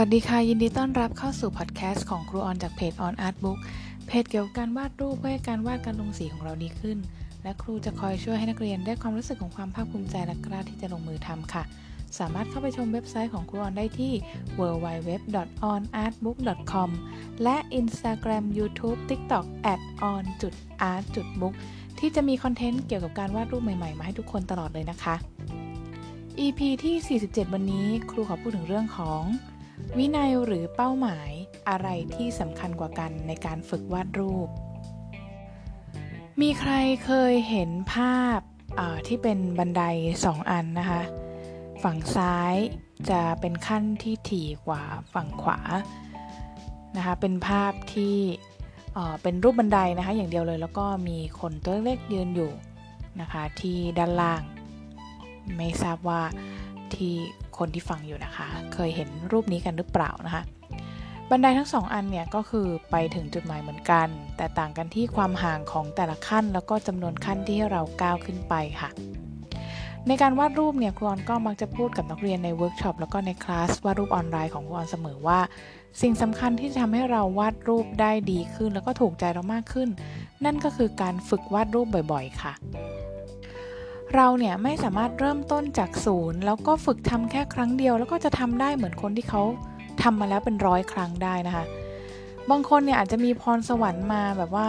วัสดีค่ะ ยินดีต้อนรับเข้าสู่พอดแคสต์ของครูออนจากเพจ On Art Book เพจเกี่ยวกับการวาดรูปเพื่อให้การวาดการลงสีของเราดีขึ้น และครูจะคอยช่วยให้นักเรียนได้ความรู้สึกของความภาคภูมิใจและกล้าที่จะลงมือทำค่ะ สามารถเข้าไปชมเว็บไซต์ของครูออนได้ที่ www.onartbook.com และ Instagram YouTube TikTok @on.art.book ที่จะมีคอนเทนต์เกี่ยวกับการวาดรูปใหม่ๆมาให้ทุกคนตลอดเลยนะคะ EP ที่ 47 วันนี้ครูขอพูดถึงเรื่องของ วินัยหรือเป้าหมายอะไรที่สำคัญกว่ากันในการฝึกวาดรูป มีใครเคยเห็นภาพที่เป็นบันไดสองอันนะคะ ฝั่งซ้ายจะเป็นขั้นที่ถี่กว่าฝั่งขวานะคะ เป็นภาพที่เป็นรูปบันไดนะคะ อย่างเดียวเลยแล้วก็มีคนตัวเล็กยืนอยู่นะคะที่ด้านล่าง ไม่ทราบว่าที่ คนที่ฟังอยู่นะคะ เคยเห็นรูปนี้กันหรือเปล่านะคะ บันไดทั้งสองอันเนี่ยก็คือไปถึงจุดหมายเหมือนกัน แต่ต่างกันที่ความห่างของแต่ละขั้น แล้วก็จำนวนขั้นที่เราก้าวขึ้นไปค่ะ ในการวาดรูปเนี่ยครูออนก็มักจะพูดกับนักเรียนในเวิร์กช็อปแล้วก็ในคลาสวาดรูปออนไลน์ของครูออนเสมอว่า สิ่งสำคัญที่จะทำให้เราวาดรูปได้ดีขึ้น แล้วก็ถูกใจเรามากขึ้น นั่นก็คือการฝึกวาดรูปบ่อย ๆ ค่ะ เราเนี่ยไม่สามารถเริ่มต้นจากศูนย์แล้วก็ฝึกทำแค่ครั้งเดียว แล้วก็จะทำได้เหมือนคนที่เขาทำมาแล้วเป็นร้อยครั้งได้นะคะ บางคนเนี่ยอาจจะมีพรสวรรค์มาแบบว่า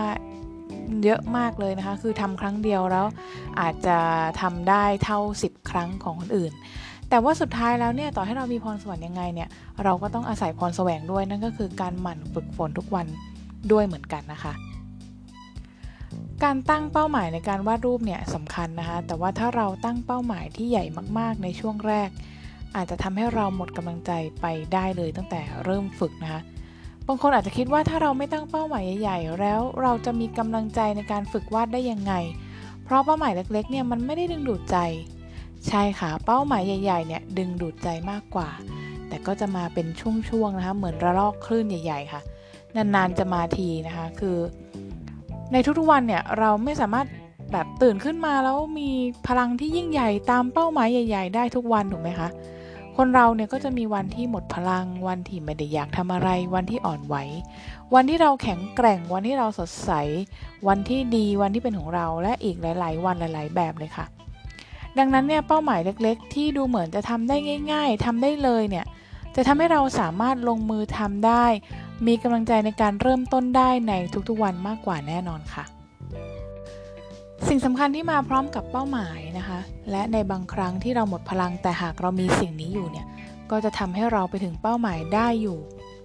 เยอะมากเลยนะคะ คือทำครั้งเดียวแล้วอาจจะทำได้เท่า 10 ครั้งของคนอื่น แต่ว่าสุดท้ายแล้วเนี่ยต่อให้เรามีพรสวรรค์ยังไงเนี่ยเราก็ต้องอาศัยพรแสวงด้วยนั่นก็คือการหมั่นฝึกฝนทุกวันด้วยเหมือนกันนะคะ การตั้งเป้าหมายในการวาดรูปเนี่ยสำคัญนะคะ แต่ว่าถ้าเราตั้งเป้าหมายที่ใหญ่มากๆ ในช่วงแรก อาจจะทำให้เราหมดกำลังใจไปได้เลยตั้งแต่เริ่มฝึกนะคะ บางคนอาจจะคิดว่าถ้าเราไม่ตั้งเป้าหมายใหญ่ๆ แล้วเราจะมีกำลังใจในการฝึกวาดได้ยังไง เพราะเป้าหมายเล็กๆ เนี่ยมันไม่ได้ดึงดูดใจ ใช่ค่ะ เป้าหมายใหญ่ๆ เนี่ยดึงดูดใจมากกว่า แต่ก็จะมาเป็นช่วงๆ นะคะ เหมือนระลอกคลื่นใหญ่ ๆ ค่ะ นานๆ จะมาทีนะคะ คือ ในทุกๆวันเนี่ยเราไม่สามารถแบบตื่นขึ้นมาแล้วมีพลังที่ยิ่งใหญ่ตามเป้าหมายใหญ่ ๆ ได้ทุกวันถูกไหมคะ คนเราเนี่ยก็จะมีวันที่หมดพลัง วันที่ไม่ได้อยากทำอะไร วันที่อ่อนไหว วันที่เราแข็งแกร่ง วันที่เราสดใส วันที่ดี วันที่เป็นของเรา และอีกหลาย ๆ วันหลาย ๆ แบบเลยค่ะ ดังนั้นเนี่ยเป้าหมายเล็ก ๆ ที่ดูเหมือนจะทำได้ง่าย ๆทำได้เลยเนี่ย จะทำให้เราสามารถลงมือทำได้ มีกำลังใจในการเริ่มต้นได้ในทุกๆวันมากกว่าแน่นอนค่ะ สิ่งสำคัญที่มาพร้อมกับเป้าหมายนะคะ และในบางครั้งที่เราหมดพลังแต่หากเรามีสิ่งนี้อยู่เนี่ยก็จะทำให้เราไปถึงเป้าหมายได้อยู่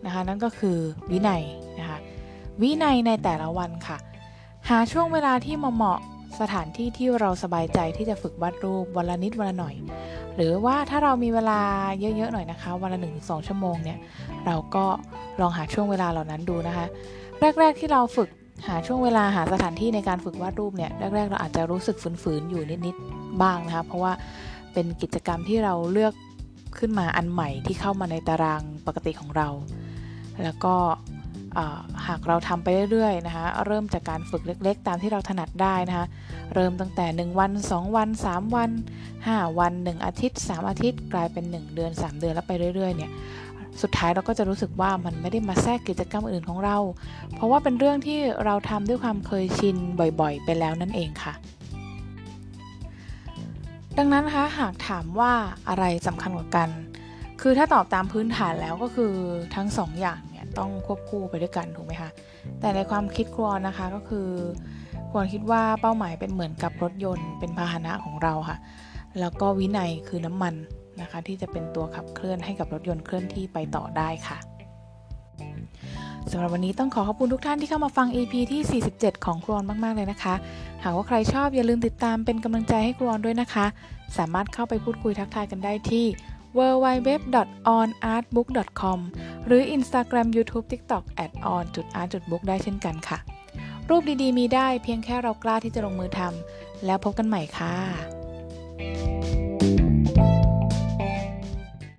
นะคะ นั่นก็คือวินัยนะคะวินัยในแต่ละวันค่ะ หาช่วงเวลาที่เหมาะ สถานที่ที่เราสบายใจที่จะฝึกวาดรูปวันละนิดวันละหน่อย หรือว่าถ้าเรามีเวลาเยอะๆหน่อยนะคะ วันละหนึ่งสองชั่วโมงเนี่ยเราก็ลองหาช่วงเวลาเหล่านั้นดูนะคะ แรก ๆที่เราฝึกหาช่วงเวลาหาสถานที่ในการฝึกวาดรูปเนี่ยแรกๆ เราอาจจะรู้สึกฝืนๆอยู่นิดๆบ้างนะคะ เพราะว่าเป็นกิจกรรมที่เราเลือกขึ้นมาอันใหม่ที่เข้ามาในตารางปกติของเรา แล้วก็ หากเราทำไปเรื่อยๆนะคะเริ่มจากการฝึกเล็กๆ ตามที่เราถนัดได้นะคะเริ่มตั้งแต่ 1 วัน 2 วัน 3 วัน 5 วัน 1 อาทิตย์ 3 อาทิตย์ กลายเป็น 1 เดือน 3 เดือนแล้วไปเรื่อยๆเนี่ยสุดท้ายเราก็จะรู้สึกว่ามันไม่ได้มาแทรกกิจกรรมอื่นของเรา เพราะว่าเป็นเรื่องที่เราทำด้วยความเคยชินบ่อยๆ ไปแล้วนั่นเองค่ะ ดังนั้นนะคะหากถามว่าอะไรสำคัญกว่ากัน คือถ้าตอบตามพื้นฐานแล้วก็คือทั้ง2ออย่าง ต้องควบคู่ไปด้วยกันถูกไหมคะ แต่ในความคิดครวนนะคะก็คือควรคิดว่าเป้าหมายเป็นเหมือนกับรถยนต์เป็นพาหนะของเราค่ะ แล้วก็วินัยคือน้ำมันนะคะ ที่จะเป็นตัวขับเคลื่อนให้กับรถยนต์เคลื่อนที่ไปต่อได้ค่ะสำหรับวันนี้ต้องขอขอบคุณทุกท่านที่เข้ามาฟัง EP ที่ 47 ของครอนมากๆเลยนะคะ หากว่าใครชอบอย่าลืมติดตามเป็นกำลังใจให้ครอนด้วยนะคะ สามารถเข้าไปพูดคุยทักทายกันได้ที่ www.onartbook.com หรือ Instagram YouTube TikTok @on.art.book ได้เช่นกันค่ะ รูปดีๆ มีได้เพียงแค่เรากล้าที่จะลงมือทำแล้วพบกันใหม่ค่ะ